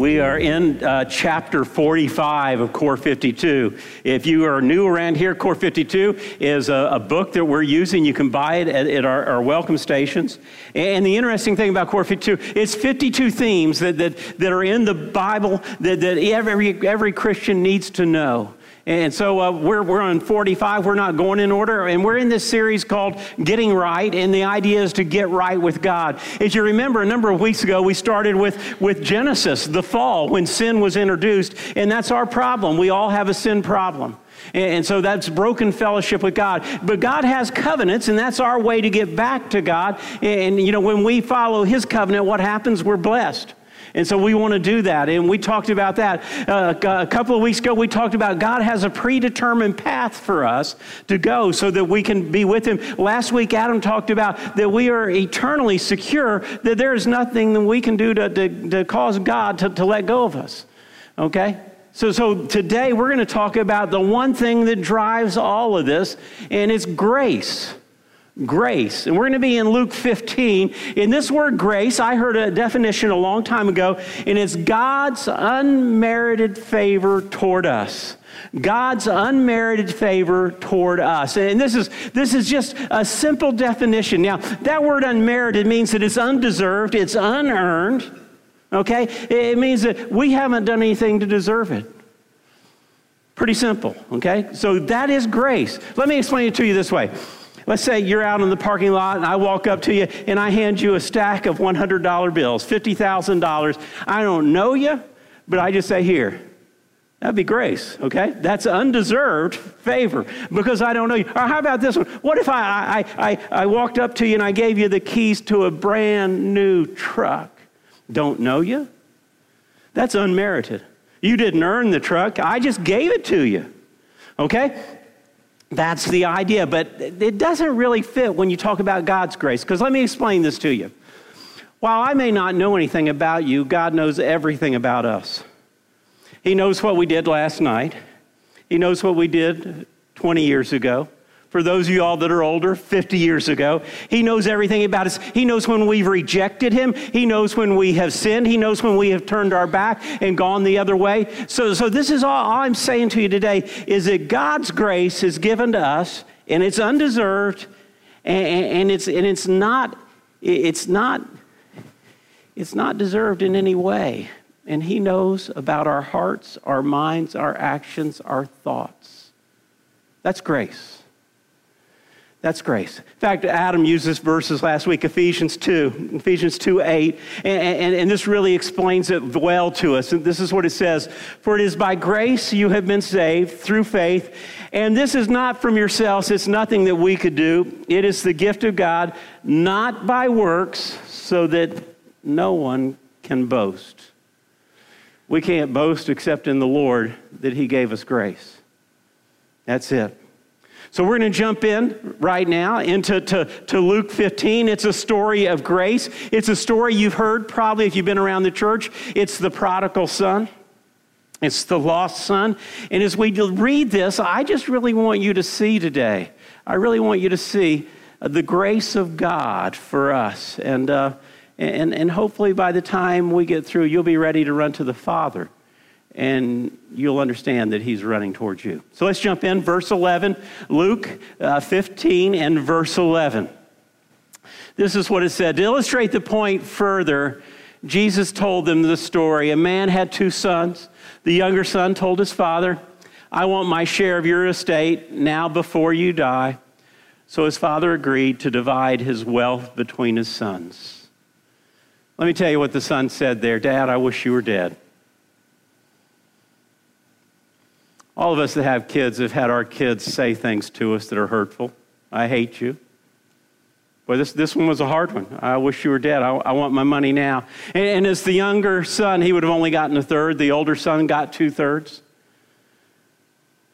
We are in uh, chapter 45 of Core 52. If you are new around here, Core 52 is a, a book that we're using. You can buy it at, at our, our, welcome stations. And the interesting thing about Core 52, it's 52 themes that, that, that are in the Bible that, that every, every Christian needs to know. And so uh, we're, we're on 45. We're not going in order. And we're in this series called Getting Right. And the idea is to get right with God. As you remember, a number of weeks ago, we started with, with Genesis, the fall, when sin was introduced. And that's our problem. We all have a sin problem. And so that's broken fellowship with God. But God has covenants, and that's our way to get back to God. And, you know, when we follow His covenant, what happens? We're blessed. And so we want to do that. And we talked about that uh, a couple of weeks ago. We talked about God has a predetermined path for us to go so that we can be with Him. Last week, Adam talked about that we are eternally secure, that there is nothing that we can do to, to, to cause God to, to let go of us. Okay? So, so today we're going to talk about the one thing that drives all of this, and it's grace grace. And we're going to be in Luke 15. In this word grace, I heard a definition a long time ago, and it's God's unmerited favor toward us. God's unmerited favor toward us. And this is, this is just a simple definition. Now, that word unmerited means that it's undeserved, it's unearned. Okay? It means that we haven't done anything to deserve it. Pretty simple, okay? So that is grace. Let me explain it to you this way. Let's say you're out in the parking lot and I walk up to you and I hand you a stack of $100 bills, $50,000. I don't know you, but I just say, here. That'd be grace, okay? That's undeserved favor because I don't know you. Or how about this one? What if I, I, I, I walked up to you and I gave you the keys to a brand new truck? Don't know you? That's unmerited. You didn't earn the truck, I just gave it to you, okay? That's the idea, but it doesn't really fit when you talk about God's grace. Because let me explain this to you. While I may not know anything about you, God knows everything about us. He knows what we did last night, He knows what we did 20 years ago. For those of you all that are older, 50 years ago, He knows everything about us. He knows when we've rejected Him. He knows when we have sinned. He knows when we have turned our back and gone the other way. So, so this is all, all I'm saying to you today is that God's grace is given to us, and it's undeserved, and, and it's, and it's not, it's not, it's not deserved in any way. And He knows about our hearts, our minds, our actions, our thoughts. That's grace. That's grace. In fact, Adam used this verses last week, Ephesians 2, Ephesians 2 8, and, and, and, this really explains it well to us. And this is what it says For it is by grace you have been saved through faith, and this is not from yourselves, it's nothing that we could do. It is the gift of God, not by works, so that no one can boast. We can't boast except in the Lord that He gave us grace. That's it. So we're going to jump in right now into to, to Luke 15. It's a story of grace. It's a story you've heard probably if you've been around the church. It's the prodigal son. It's the lost son. And as we read this, I just really want you to see today, I really want you to see the grace of God for us. And, uh, and, and hopefully by the time we get through, you'll be ready to run to the Father and you'll understand that he's running towards you. So let's jump in. Verse 11, Luke uh, 15 and verse 11. This is what it said. To illustrate the point further, Jesus told them the story. A man had two sons. The younger son told his father, I want my share of your estate now before you die. So his father agreed to divide his wealth between his sons. Let me tell you what the son said there Dad, I wish you were dead. All of us that have kids have had our kids say things to us that are hurtful. I hate you. But this, this one was a hard one. I wish you were dead. I, I want my money now. And, and as the younger son, he would have only gotten a third. The older son got two thirds.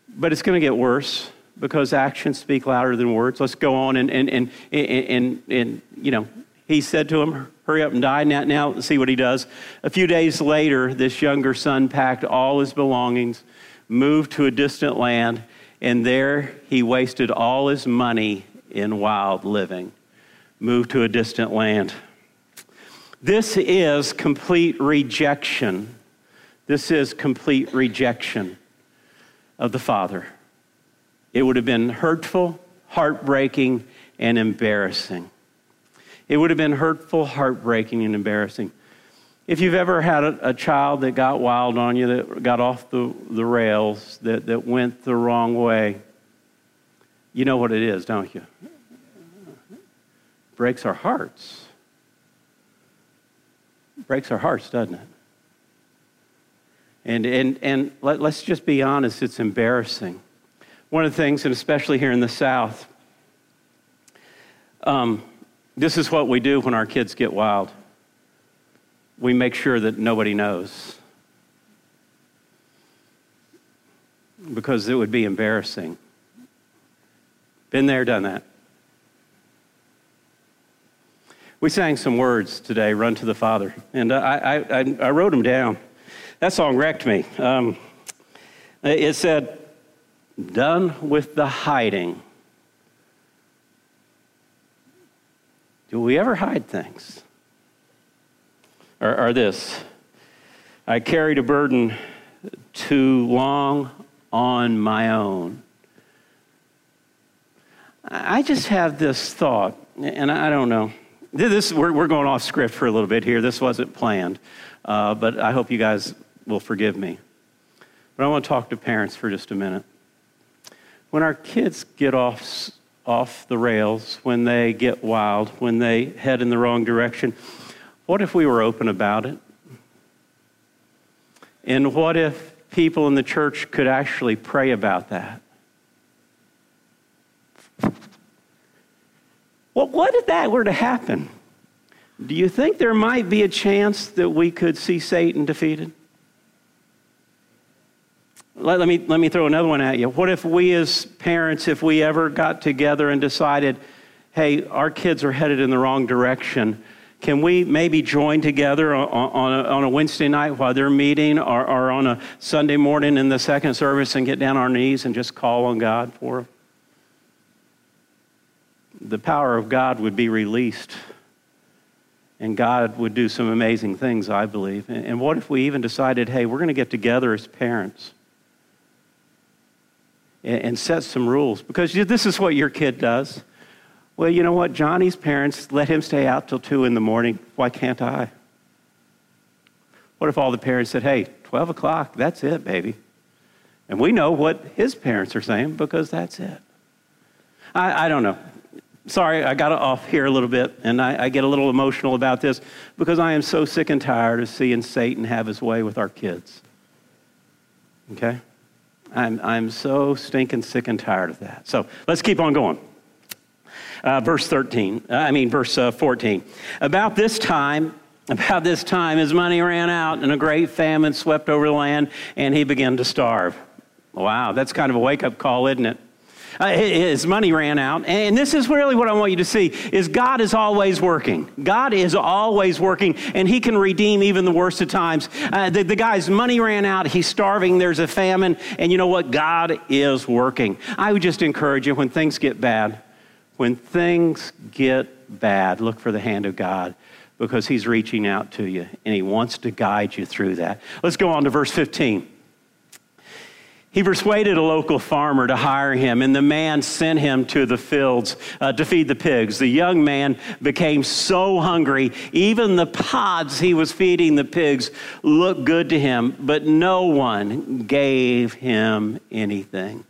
But it's going to get worse. because actions speak louder than words. Let's go on and, and, and, and, and, and you know, he said to him, Hurry up and die. Now, now, see what he does. A few days later, this younger son packed all his belongings, moved to a distant land, and there he wasted all his money in wild living. Moved to a distant land. This is complete rejection. This is complete rejection of the Father. It would have been hurtful, heartbreaking, and embarrassing. It would have been hurtful, heartbreaking, and embarrassing. If you've ever had a, a, child that got wild on you, that got off the, the rails, that, that went the wrong way, you know what it is, don't you? Breaks our hearts. Breaks our hearts, doesn't it? And, and, and let, let's just be honest, it's embarrassing. One of the things, and especially here in the South, um, this is what we do when our kids get wild. We make sure that nobody knows. Because it would be embarrassing. Been there, done that. We sang some words today, Run to the Father, and I, I, I wrote them down. That song wrecked me. Um, it said, Done with the hiding. Do we ever hide things? Or, or this I carried a burden too long on my own. I just have this thought, and I don't know. This, we're, we're going off script for a little bit here. This wasn't planned, uh, but I hope you guys will forgive me. But I want to talk to parents for just a minute. When our kids get off off the rails, when they get wild, when they head in the wrong direction. What if we were open about it? And what if people in the church could actually pray about that? Well, what if that were to happen? Do you think there might be a chance that we could see Satan defeated? Let, let, me, let me throw another one at you. What if we, as parents, if we ever got together and decided, hey, our kids are headed in the wrong direction? Can we maybe join together on, on, a, on a, Wednesday night while they're meeting or, or, on a Sunday morning in the second service and get down on our knees and just call on God for them? The power of God would be released and God would do some amazing things, I believe. And what if we even decided, hey, we're going to get together as parents? and set some rules because this is what your kid does. Well, you know what? Johnny's parents let him stay out till 2 in the morning. Why can't I? What if all the parents said, hey, 12 o'clock, that's it, baby? And we know what his parents are saying because that's it. I, I don't know. Sorry, I got off here a little bit, and I, I get a little emotional about this because I am so sick and tired of seeing Satan have his way with our kids. Okay? I'm, I'm so stinking sick and tired of that. So let's keep on going. Uh, verse 13, uh, I mean, verse uh, 14. About this time, about this time, his money ran out, and a great famine swept over the land, and he began to starve. Wow, that's kind of a wake up call, isn't it? Uh, his money ran out. And this is really what I want you to see is God is always working. God is always working, and he can redeem even the worst of times. Uh, the, the guy's money ran out. He's starving. There's a famine. And you know what? God is working. I would just encourage you when things get bad, when things get bad, look for the hand of God because he's reaching out to you and he wants to guide you through that. Let's go on to verse 15. He persuaded a local farmer to hire him, and the man sent him to the fields uh, to feed the pigs. The young man became so hungry, even the pods he was feeding the pigs looked good to him, but no one gave him anything.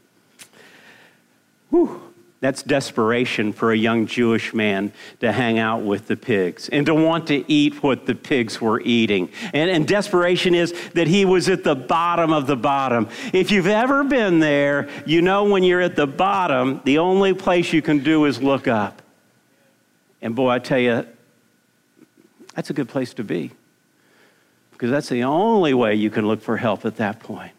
Whew. That's desperation for a young Jewish man to hang out with the pigs and to want to eat what the pigs were eating. And, and, desperation is that he was at the bottom of the bottom. If you've ever been there, you know when you're at the bottom, the only place you can do is look up. And boy, I tell you, that's a good place to be because that's the only way you can look for help at that point.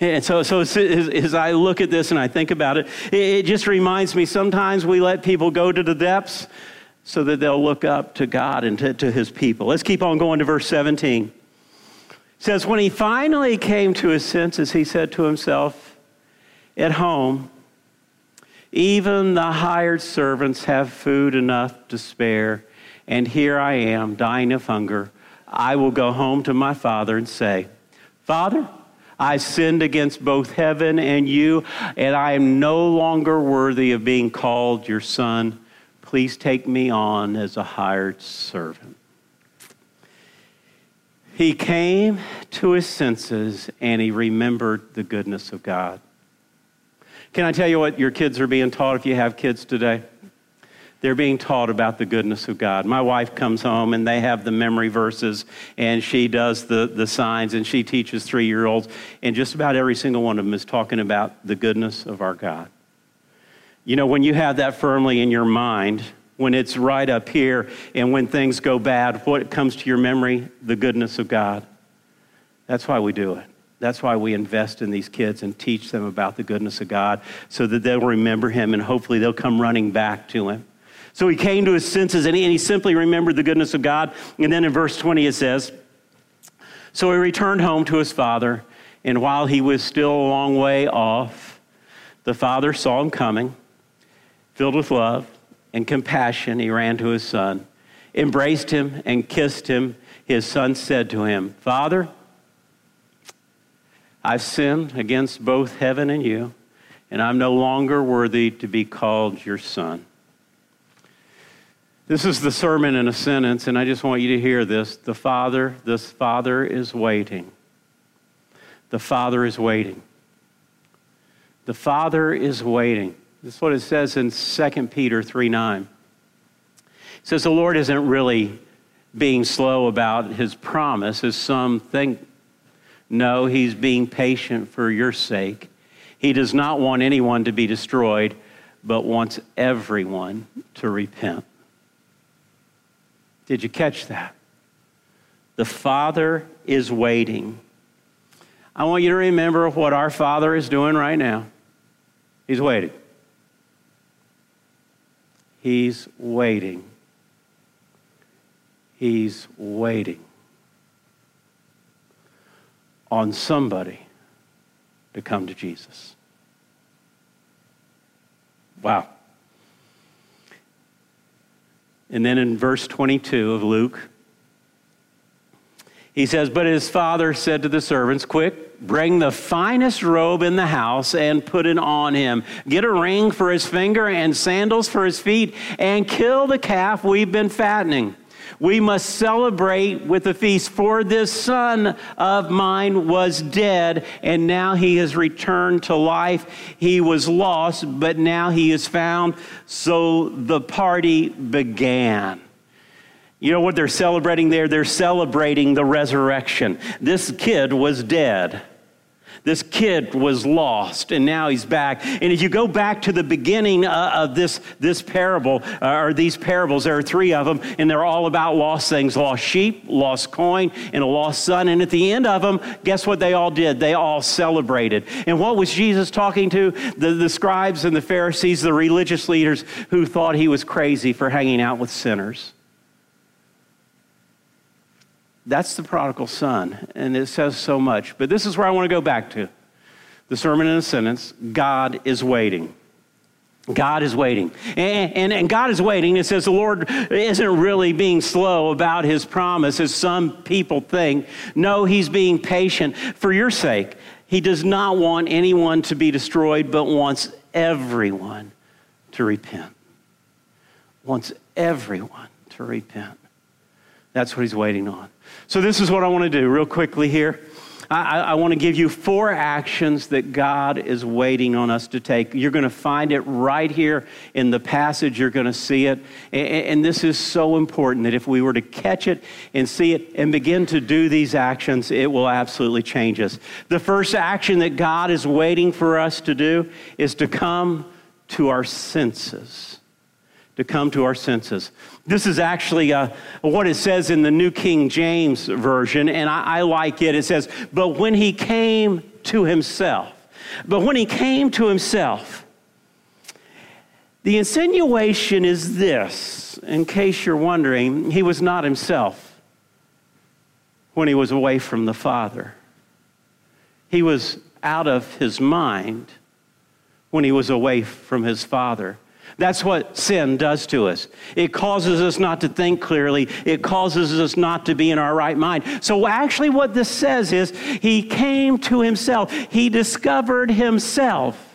And so, so as, I look at this and I think about it, it, it just reminds me sometimes we let people go to the depths so that they'll look up to God and to, to his people. Let's keep on going to verse 17. It says, When he finally came to his senses, he said to himself, At home, even the hired servants have food enough to spare, and here I am, dying of hunger. I will go home to my father and say, Father, I sinned against both heaven and you, and I am no longer worthy of being called your son. Please take me on as a hired servant. He came to his senses and he remembered the goodness of God. Can I tell you what your kids are being taught if you have kids today? They're being taught about the goodness of God. My wife comes home and they have the memory verses and she does the, the signs and she teaches three year olds, and just about every single one of them is talking about the goodness of our God. You know, when you have that firmly in your mind, when it's right up here, and when things go bad, what comes to your memory? The goodness of God. That's why we do it. That's why we invest in these kids and teach them about the goodness of God so that they'll remember Him and hopefully they'll come running back to Him. So he came to his senses and he, and he simply remembered the goodness of God. And then in verse 20 it says, So he returned home to his father, and while he was still a long way off, the father saw him coming, filled with love and compassion. He ran to his son, embraced him, and kissed him. His son said to him, Father, I've sinned against both heaven and you, and I'm no longer worthy to be called your son. This is the sermon in a sentence, and I just want you to hear this. The Father, this Father is waiting. The Father is waiting. The Father is waiting. This is what it says in 2 Peter 3 9. It says the Lord isn't really being slow about his promise, as some think. No, he's being patient for your sake. He does not want anyone to be destroyed, but wants everyone to repent. Did you catch that? The Father is waiting. I want you to remember what our Father is doing right now. He's waiting. He's waiting. He's waiting on somebody to come to Jesus. Wow. And then in verse 22 of Luke, he says, But his father said to the servants, Quick, bring the finest robe in the house and put it on him. Get a ring for his finger and sandals for his feet, and kill the calf we've been fattening. We must celebrate with a feast, for this son of mine was dead, and now he has returned to life. He was lost, but now he is found. So the party began. You know what they're celebrating there? They're celebrating the resurrection. This kid was dead. This kid was lost and now he's back. And if you go back to the beginning uh, of this, this parable, uh, or these parables, there are three of them, and they're all about lost things lost sheep, lost coin, and a lost son. And at the end of them, guess what they all did? They all celebrated. And what was Jesus talking to? The, the scribes and the Pharisees, the religious leaders who thought he was crazy for hanging out with sinners. That's the prodigal son, and it says so much. But this is where I want to go back to the sermon in a sentence God is waiting. God is waiting. And, and, and, God is waiting. It says the Lord isn't really being slow about his promise, as some people think. No, he's being patient for your sake. He does not want anyone to be destroyed, but wants everyone to repent. Wants everyone to repent. That's what he's waiting on. So, this is what I want to do real quickly here. I, I, want to give you four actions that God is waiting on us to take. You're going to find it right here in the passage. You're going to see it. And, and this is so important that if we were to catch it and see it and begin to do these actions, it will absolutely change us. The first action that God is waiting for us to do is to come to our senses to come to our senses. This is actually uh, what it says in the New King James Version, and I, I like it. It says, But when he came to himself, but when he came to himself, the insinuation is this, in case you're wondering, he was not himself when he was away from the Father. He was out of his mind when he was away from his Father. That's what sin does to us. It causes us not to think clearly. It causes us not to be in our right mind. So, actually, what this says is he came to himself, he discovered himself.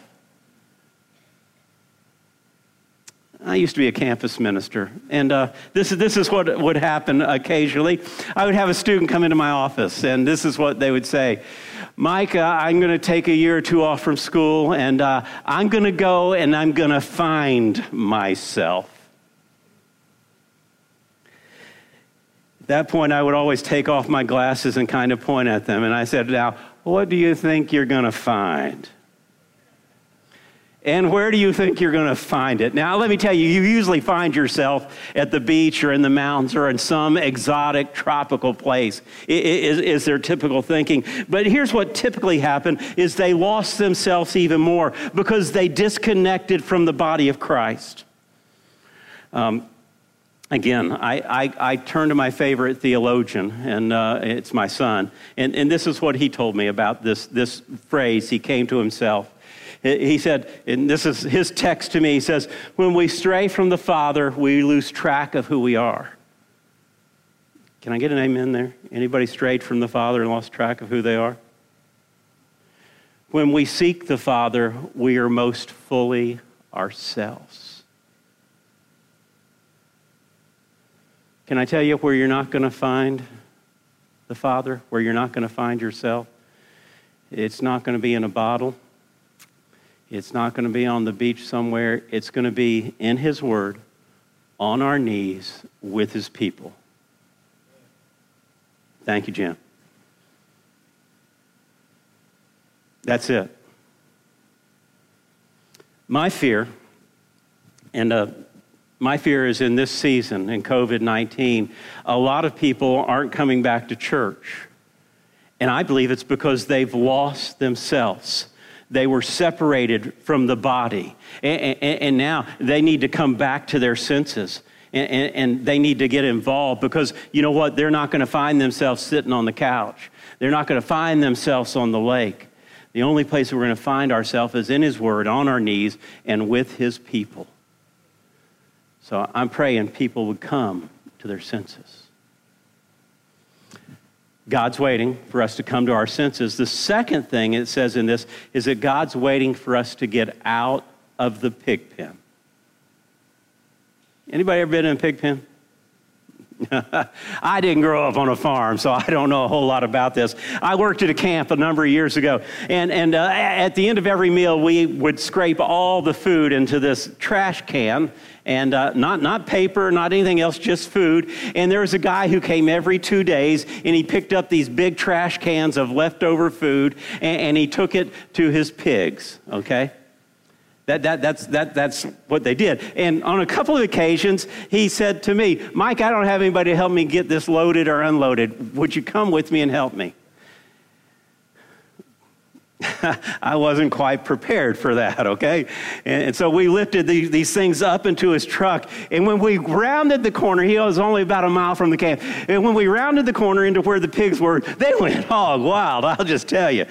I used to be a campus minister, and uh, this, is, this is what would happen occasionally. I would have a student come into my office, and this is what they would say Micah, I'm going to take a year or two off from school, and uh, I'm going to go and I'm going to find myself. At that point, I would always take off my glasses and kind of point at them, and I said, Now, what do you think you're going to find? And where do you think you're going to find it? Now, let me tell you, you usually find yourself at the beach or in the mountains or in some exotic tropical place, is, is their typical thinking. But here's what typically happened is they lost themselves even more because they disconnected from the body of Christ. Um, again, I, I, I, turn to my favorite theologian, and uh, it's my son. And, and this is what he told me about this, this phrase. He came to himself. He said, and this is his text to me, he says, when we stray from the Father, we lose track of who we are. Can I get an amen there? Anybody strayed from the Father and lost track of who they are? When we seek the Father, we are most fully ourselves. Can I tell you where you're not going to find the Father, where you're not going to find yourself? It's not going to be in a bottle. It's not going to be on the beach somewhere. It's going to be in His Word, on our knees with His people. Thank you, Jim. That's it. My fear, and uh, my fear is in this season, in COVID 19, a lot of people aren't coming back to church. And I believe it's because they've lost themselves. They were separated from the body. And, and, and now they need to come back to their senses. And, and, they need to get involved because you know what? They're not going to find themselves sitting on the couch. They're not going to find themselves on the lake. The only place we're going to find ourselves is in His Word, on our knees, and with His people. So I'm praying people would come to their senses. God's waiting for us to come to our senses. The second thing it says in this is that God's waiting for us to get out of the pig pen. Anybody ever been in a pig pen? I didn't grow up on a farm, so I don't know a whole lot about this. I worked at a camp a number of years ago, and, and uh, at the end of every meal, we would scrape all the food into this trash can, and uh, not, not paper, not anything else, just food. And there was a guy who came every two days, and he picked up these big trash cans of leftover food, and, and he took it to his pigs, okay? That, that, that's, that, that's what they did. And on a couple of occasions, he said to me, Mike, I don't have anybody to help me get this loaded or unloaded. Would you come with me and help me? I wasn't quite prepared for that, okay? And, and so we lifted these, these, things up into his truck. And when we rounded the corner, he was only about a mile from the camp. And when we rounded the corner into where the pigs were, they went hog wild, I'll just tell you.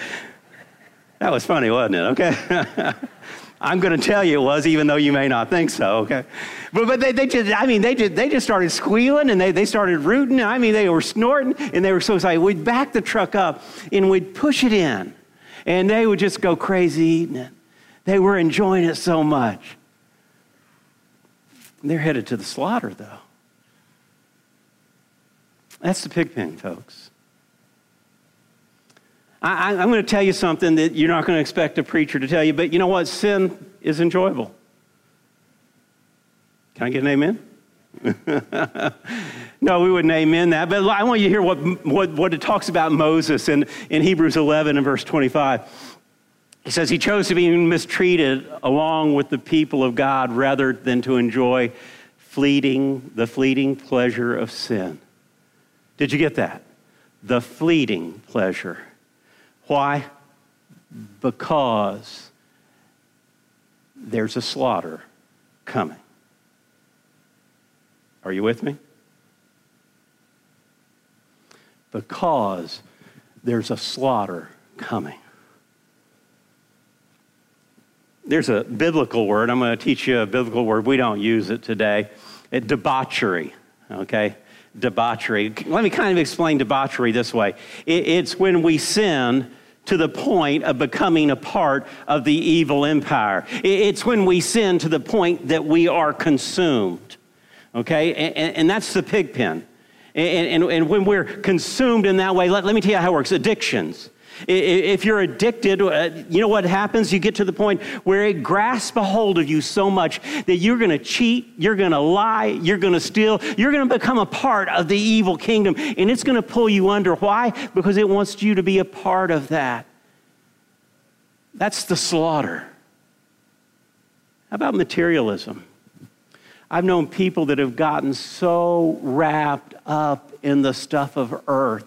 That was funny, wasn't it? Okay. I'm going to tell you it was, even though you may not think so, okay? But, but they, they just, I mean, they just, they just started squealing and they, they started rooting. I mean, they were snorting and they were so excited. We'd back the truck up and we'd push it in and they would just go crazy eating it. They were enjoying it so much. They're headed to the slaughter, though. That's the pig pen, folks. I, am going to tell you something that you're not going to expect a preacher to tell you, but you know what? Sin is enjoyable. Can I get an amen? no, we wouldn't amen that, but I want you to hear what, what, what it talks about Moses in, in Hebrews 11 and verse 25. He says he chose to be mistreated along with the people of God rather than to enjoy fleeting, the fleeting pleasure of sin. Did you get that? The fleeting pleasure. Why? Because there's a slaughter coming. Are you with me? Because there's a slaughter coming. There's a biblical word. I'm going to teach you a biblical word. We don't use it today. It, debauchery, okay? Debauchery. Let me kind of explain debauchery this way it, it's when we sin to the point of becoming a part of the evil empire. It's when we sin to the point that we are consumed. Okay? And, and that's the pig pen. And, and, and, when we're consumed in that way, let, let me tell you how it works addictions. If you're addicted, uh, you know what happens? You get to the point where it grasps a hold of you so much that you're going to cheat, you're going to lie, you're going to steal, you're going to become a part of the evil kingdom, and it's going to pull you under. Why? Because it wants you to be a part of that. That's the slaughter. How about materialism? I've known people that have gotten so wrapped up in the stuff of earth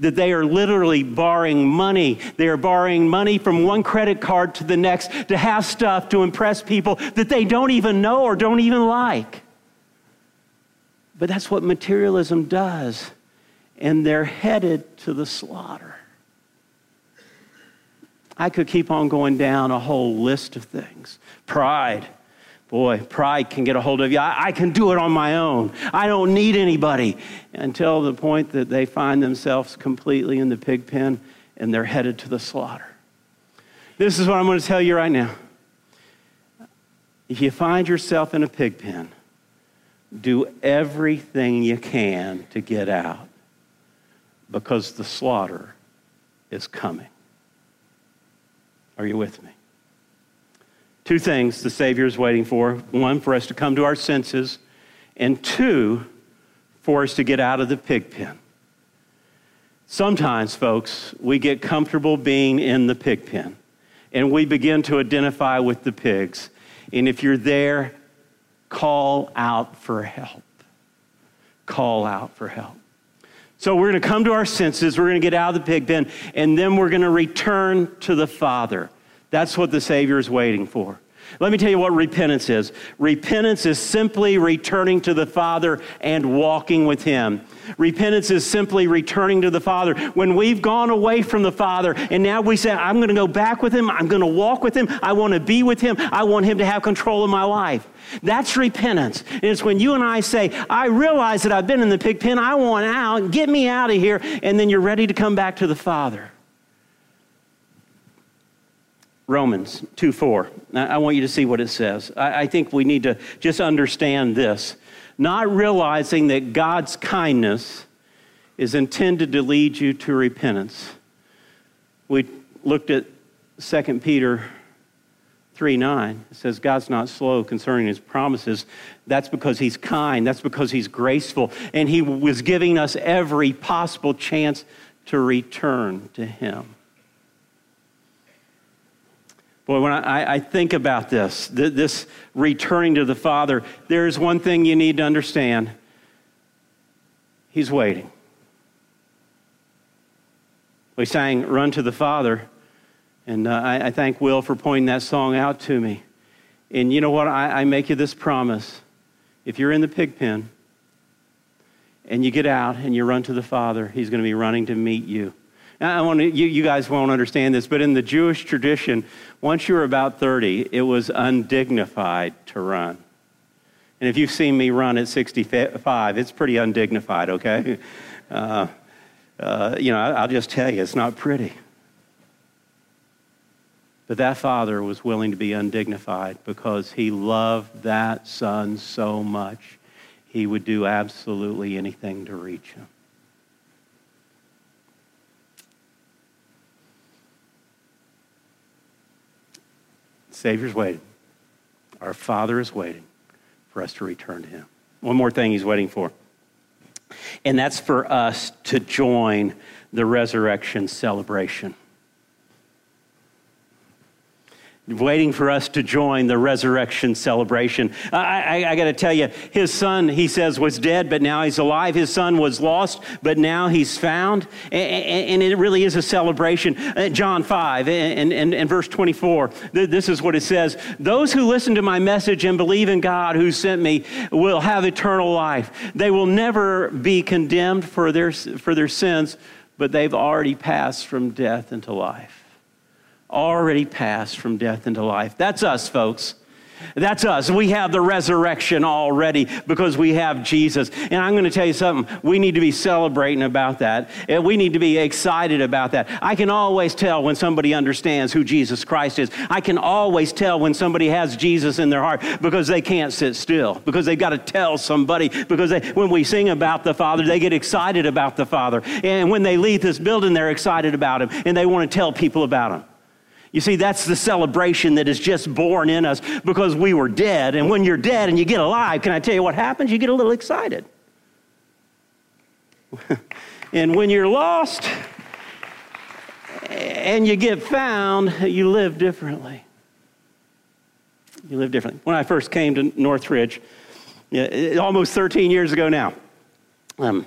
that they are literally borrowing money. They are borrowing money from one credit card to the next to have stuff to impress people that they don't even know or don't even like. But that's what materialism does. And they're headed to the slaughter. I could keep on going down a whole list of things. Pride Boy, pride can get a hold of you. I, I, can do it on my own. I don't need anybody. Until the point that they find themselves completely in the pig pen and they're headed to the slaughter. This is what I'm going to tell you right now. If you find yourself in a pig pen, do everything you can to get out because the slaughter is coming. Are you with me? Two things the Savior is waiting for one, for us to come to our senses, and two, for us to get out of the pig pen. Sometimes, folks, we get comfortable being in the pig pen and we begin to identify with the pigs. And if you're there, call out for help. Call out for help. So we're going to come to our senses, we're going to get out of the pig pen, and then we're going to return to the Father. That's what the Savior is waiting for. Let me tell you what repentance is. Repentance is simply returning to the Father and walking with Him. Repentance is simply returning to the Father. When we've gone away from the Father and now we say, I'm going to go back with Him, I'm going to walk with Him, I want to be with Him, I want Him to have control of my life. That's repentance. And it's when you and I say, I realize that I've been in the pig pen, I want out, get me out of here, and then you're ready to come back to the Father. Romans 2 4. I want you to see what it says. I, think we need to just understand this. Not realizing that God's kindness is intended to lead you to repentance. We looked at 2 Peter 3 9. It says, God's not slow concerning his promises. That's because he's kind, that's because he's graceful, and he was giving us every possible chance to return to him. Boy, when I, I think about this, this returning to the Father, there's one thing you need to understand He's waiting. We sang Run to the Father, and uh, I, I, thank Will for pointing that song out to me. And you know what? I, I make you this promise. If you're in the pig pen and you get out and you run to the Father, He's going to be running to meet you. I want to, you, you guys won't understand this, but in the Jewish tradition, once you were about 30, it was undignified to run. And if you've seen me run at 65, it's pretty undignified, okay? Uh, uh, you know, I'll just tell you, it's not pretty. But that father was willing to be undignified because he loved that son so much, he would do absolutely anything to reach him. Savior's waiting. Our Father is waiting for us to return to Him. One more thing He's waiting for, and that's for us to join the resurrection celebration. Waiting for us to join the resurrection celebration. I, I, I got to tell you, his son, he says, was dead, but now he's alive. His son was lost, but now he's found. And, and it really is a celebration. Uh, John 5 and, and, and verse 24, this is what it says Those who listen to my message and believe in God who sent me will have eternal life. They will never be condemned for their, for their sins, but they've already passed from death into life already passed from death into life. That's us, folks. That's us. We have the resurrection already because we have Jesus. And I'm going to tell you something. We need to be celebrating about that. And we need to be excited about that. I can always tell when somebody understands who Jesus Christ is. I can always tell when somebody has Jesus in their heart because they can't sit still, because they've got to tell somebody. Because they, when we sing about the Father, they get excited about the Father. And when they leave this building, they're excited about Him and they want to tell people about Him. You see, that's the celebration that is just born in us because we were dead. And when you're dead and you get alive, can I tell you what happens? You get a little excited. and when you're lost and you get found, you live differently. You live differently. When I first came to Northridge, almost 13 years ago now, um,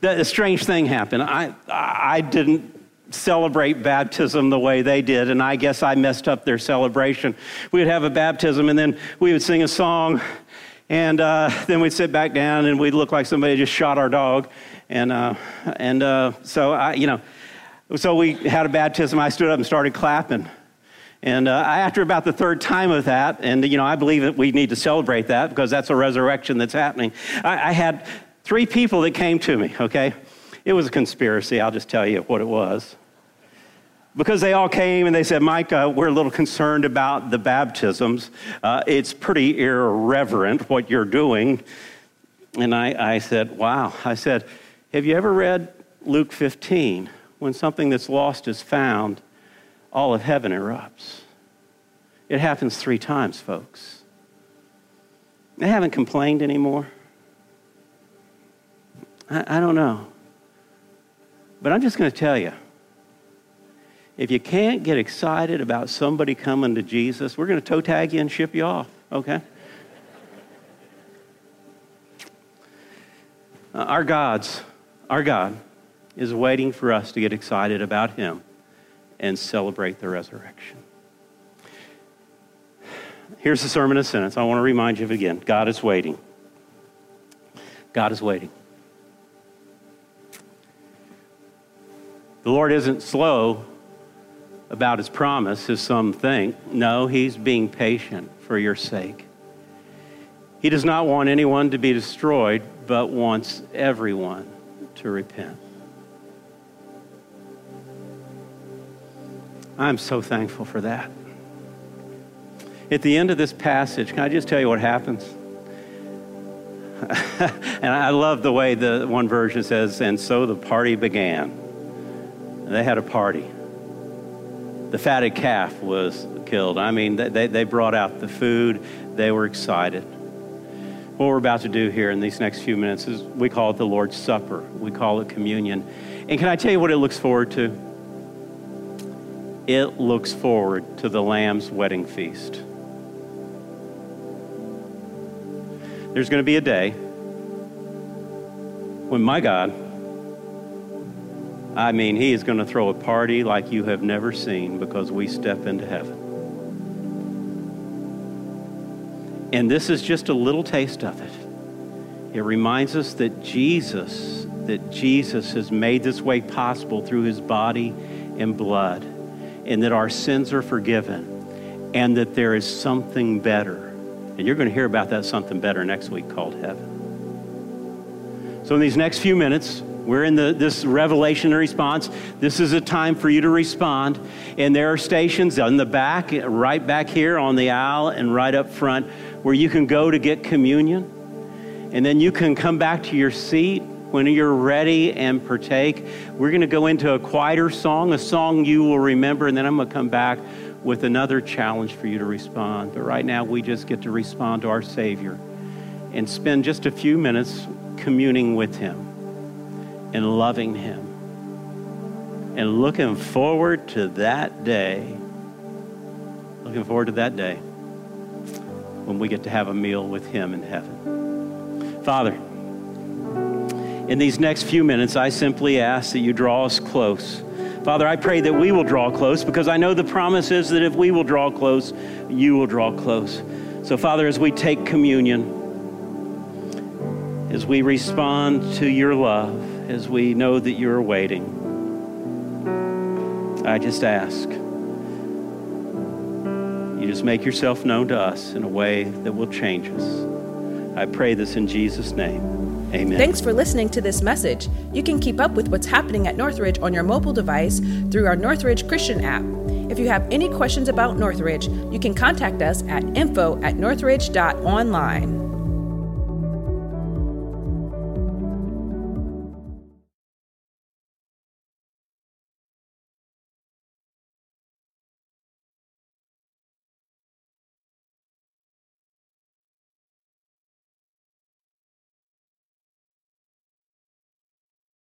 the, strange thing happened. I, I didn't celebrate baptism the way they did, and I guess I messed up their celebration. We would have a baptism, and then we would sing a song, and uh, then we'd sit back down, and we'd look like somebody just shot our dog, and uh, and uh, so I, you know, so we had a baptism. I stood up and started clapping. And uh, after about the third time of that, and you know, I believe that we need to celebrate that because that's a resurrection that's happening. I, I had three people that came to me, okay? It was a conspiracy, I'll just tell you what it was. Because they all came and they said, Mike, we're a little concerned about the baptisms. Uh, it's pretty irreverent what you're doing. And I, I said, Wow. I said, Have you ever read Luke 15? When something that's lost is found, all of heaven erupts. It happens three times, folks. They haven't complained anymore. I, I don't know. But I'm just going to tell you if you can't get excited about somebody coming to Jesus, we're going to toe tag you and ship you off, okay? Uh, our God's, our God is waiting for us to get excited about Him and celebrate the resurrection. Here's the sermon in a sentence. I want to remind you of it again. God is waiting. God is waiting. The Lord isn't slow about his promise, as some think. No, he's being patient for your sake. He does not want anyone to be destroyed, but wants everyone to repent. I'm so thankful for that. At the end of this passage, can I just tell you what happens? and I love the way the one version says, and so the party began. They had a party. The fatted calf was killed. I mean, they, they brought out the food, they were excited. What we're about to do here in these next few minutes is we call it the Lord's Supper, we call it communion. And can I tell you what it looks forward to? It looks forward to the Lamb's wedding feast. There's going to be a day when my God I mean, he is going to throw a party like you have never seen because we step into heaven. And this is just a little taste of it. It reminds us that Jesus, that Jesus has made this way possible through his body and blood, and that our sins are forgiven, and that there is something better. And you're going to hear about that something better next week called heaven. So, in these next few minutes, we're in the, this revelation response. This is a time for you to respond. And there are stations on the back, right back here on the aisle, and right up front where you can go to get communion. And then you can come back to your seat when you're ready and partake. We're going to go into a quieter song, a song you will remember, and then I'm going to come back with another challenge for you to respond. But right now, we just get to respond to our Savior and spend just a few minutes communing with Him and loving Him and looking forward to that day Looking forward to that day when we get to have a meal with Him in heaven. Father, in these next few minutes, I simply ask that you draw us close. Father, I pray that we will draw close because I know the promise is that if we will draw close, you will draw close. So, Father, as we take communion, as we respond to your love, as we know that you're waiting, I just ask you just make yourself known to us in a way that will change us. I pray this in Jesus' name. Amen. Thanks for listening to this message. You can keep up with what's happening at Northridge on your mobile device through our Northridge Christian app. If you have any questions about Northridge, you can contact us at info at northridge.online.